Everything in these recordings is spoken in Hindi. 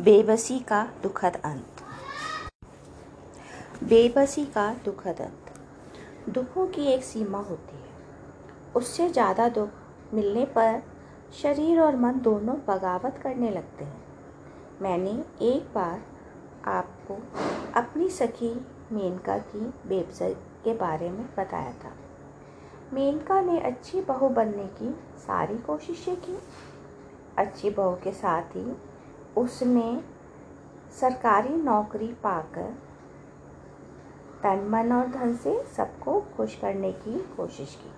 बेबसी का दुखद अंत। बेबसी का दुखद अंत। दुखों की एक सीमा होती है। उससे ज़्यादा दुख मिलने पर शरीर और मन दोनों बगावत करने लगते हैं। मैंने एक बार आपको अपनी सखी मेनका की बेबसी के बारे में बताया था। मेनका ने अच्छी बहू बनने की सारी कोशिशें की। अच्छी बहू के साथ ही उसने सरकारी नौकरी पाकर तन मन और धन से सबको खुश करने की कोशिश की।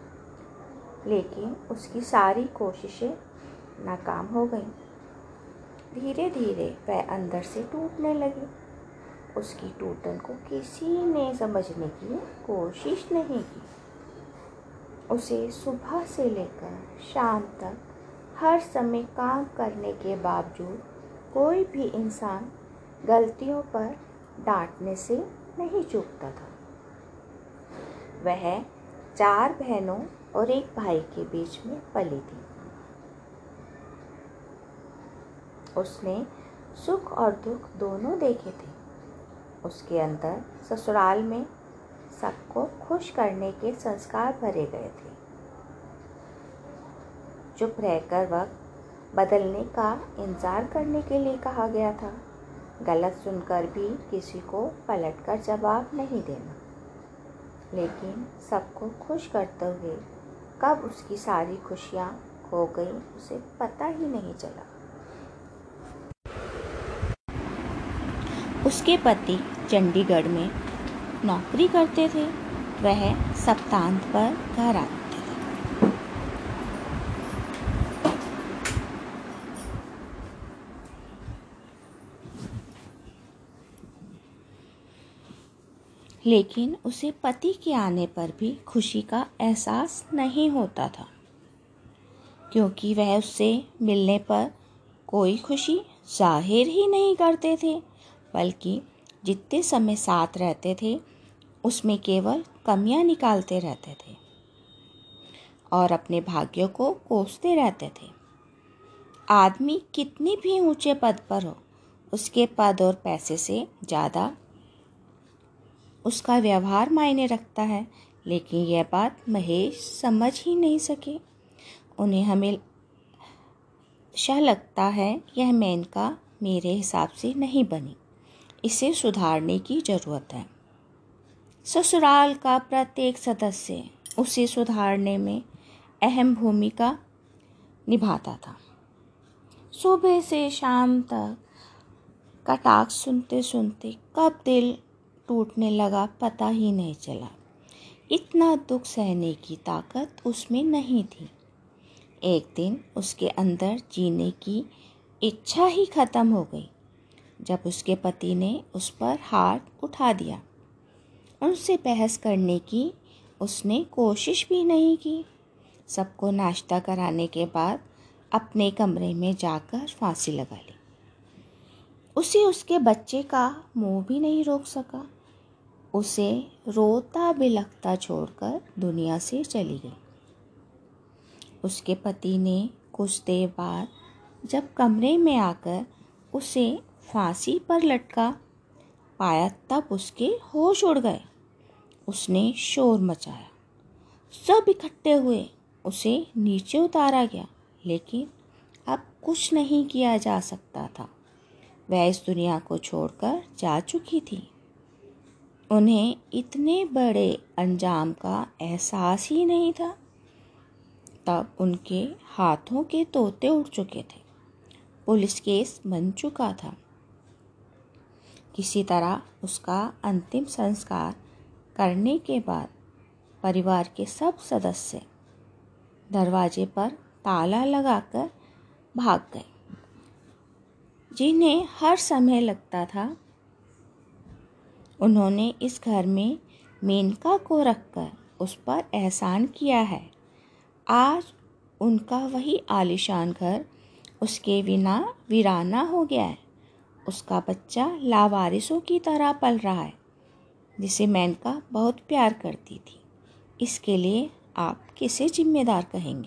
लेकिन उसकी सारी कोशिशें नाकाम हो गईं। धीरे धीरे वह अंदर से टूटने लगी। उसकी टूटन को किसी ने समझने की कोशिश नहीं की। उसे सुबह से लेकर शाम तक हर समय काम करने के बावजूद कोई भी इंसान गलतियों पर डांटने से नहीं चूकता था। वह चार बहनों और एक भाई के बीच में पली थी। उसने सुख और दुख दोनों देखे थे। उसके अंदर ससुराल में सबको खुश करने के संस्कार भरे गए थे। चुप रहकर वक्त बदलने का इंतज़ार करने के लिए कहा गया था। गलत सुनकर भी किसी को पलटकर जवाब नहीं देना। लेकिन सबको खुश करते हुए कब उसकी सारी खुशियाँ खो गई, उसे पता ही नहीं चला। उसके पति चंडीगढ़ में नौकरी करते थे। वह सप्तांत पर घर आते। लेकिन उसे पति के आने पर भी खुशी का एहसास नहीं होता था, क्योंकि वह उससे मिलने पर कोई खुशी ज़ाहिर ही नहीं करते थे, बल्कि जितने समय साथ रहते थे, उसमें केवल कमियाँ निकालते रहते थे और अपने भाग्यों को कोसते रहते थे। आदमी कितनी भी ऊँचे पद पर हो, उसके पद और पैसे से ज़्यादा उसका व्यवहार मायने रखता है, लेकिन यह बात महेश समझ ही नहीं सके। उन्हें हमें शह लगता है यह मेनका मेरे हिसाब से नहीं बनी। इसे सुधारने की ज़रूरत है। ससुराल का प्रत्येक सदस्य उसे सुधारने में अहम भूमिका निभाता था। सुबह से शाम तक कटाक सुनते सुनते कब दिल टूटने लगा, पता ही नहीं चला। इतना दुख सहने की ताकत उसमें नहीं थी। एक दिन उसके अंदर जीने की इच्छा ही खत्म हो गई, जब उसके पति ने उस पर हाथ उठा दिया। उनसे बहस करने की उसने कोशिश भी नहीं की। सबको नाश्ता कराने के बाद अपने कमरे में जाकर फांसी लगा ली। उसे उसके बच्चे का मुँह भी नहीं रोक सका। उसे रोता बिलखता छोड़कर दुनिया से चली गई। उसके पति ने कुछ देर बाद जब कमरे में आकर उसे फांसी पर लटका पाया, तब उसके होश उड़ गए। उसने शोर मचाया। सब इकट्ठे हुए, उसे नीचे उतारा गया, लेकिन अब कुछ नहीं किया जा सकता था। वह इस दुनिया को छोड़कर जा चुकी थी। उन्हें इतने बड़े अंजाम का एहसास ही नहीं था। तब उनके हाथों के तोते उड़ चुके थे। पुलिस केस बन चुका था। किसी तरह उसका अंतिम संस्कार करने के बाद परिवार के सब सदस्य दरवाजे पर ताला लगाकर भाग गए, जिन्हें हर समय लगता था उन्होंने इस घर में मेनका को रखकर उस पर एहसान किया है। आज उनका वही आलिशान घर उसके बिना वीराना हो गया है। उसका बच्चा लावारिसों की तरह पल रहा है, जिसे मेनका बहुत प्यार करती थी। इसके लिए आप किसे जिम्मेदार कहेंगे?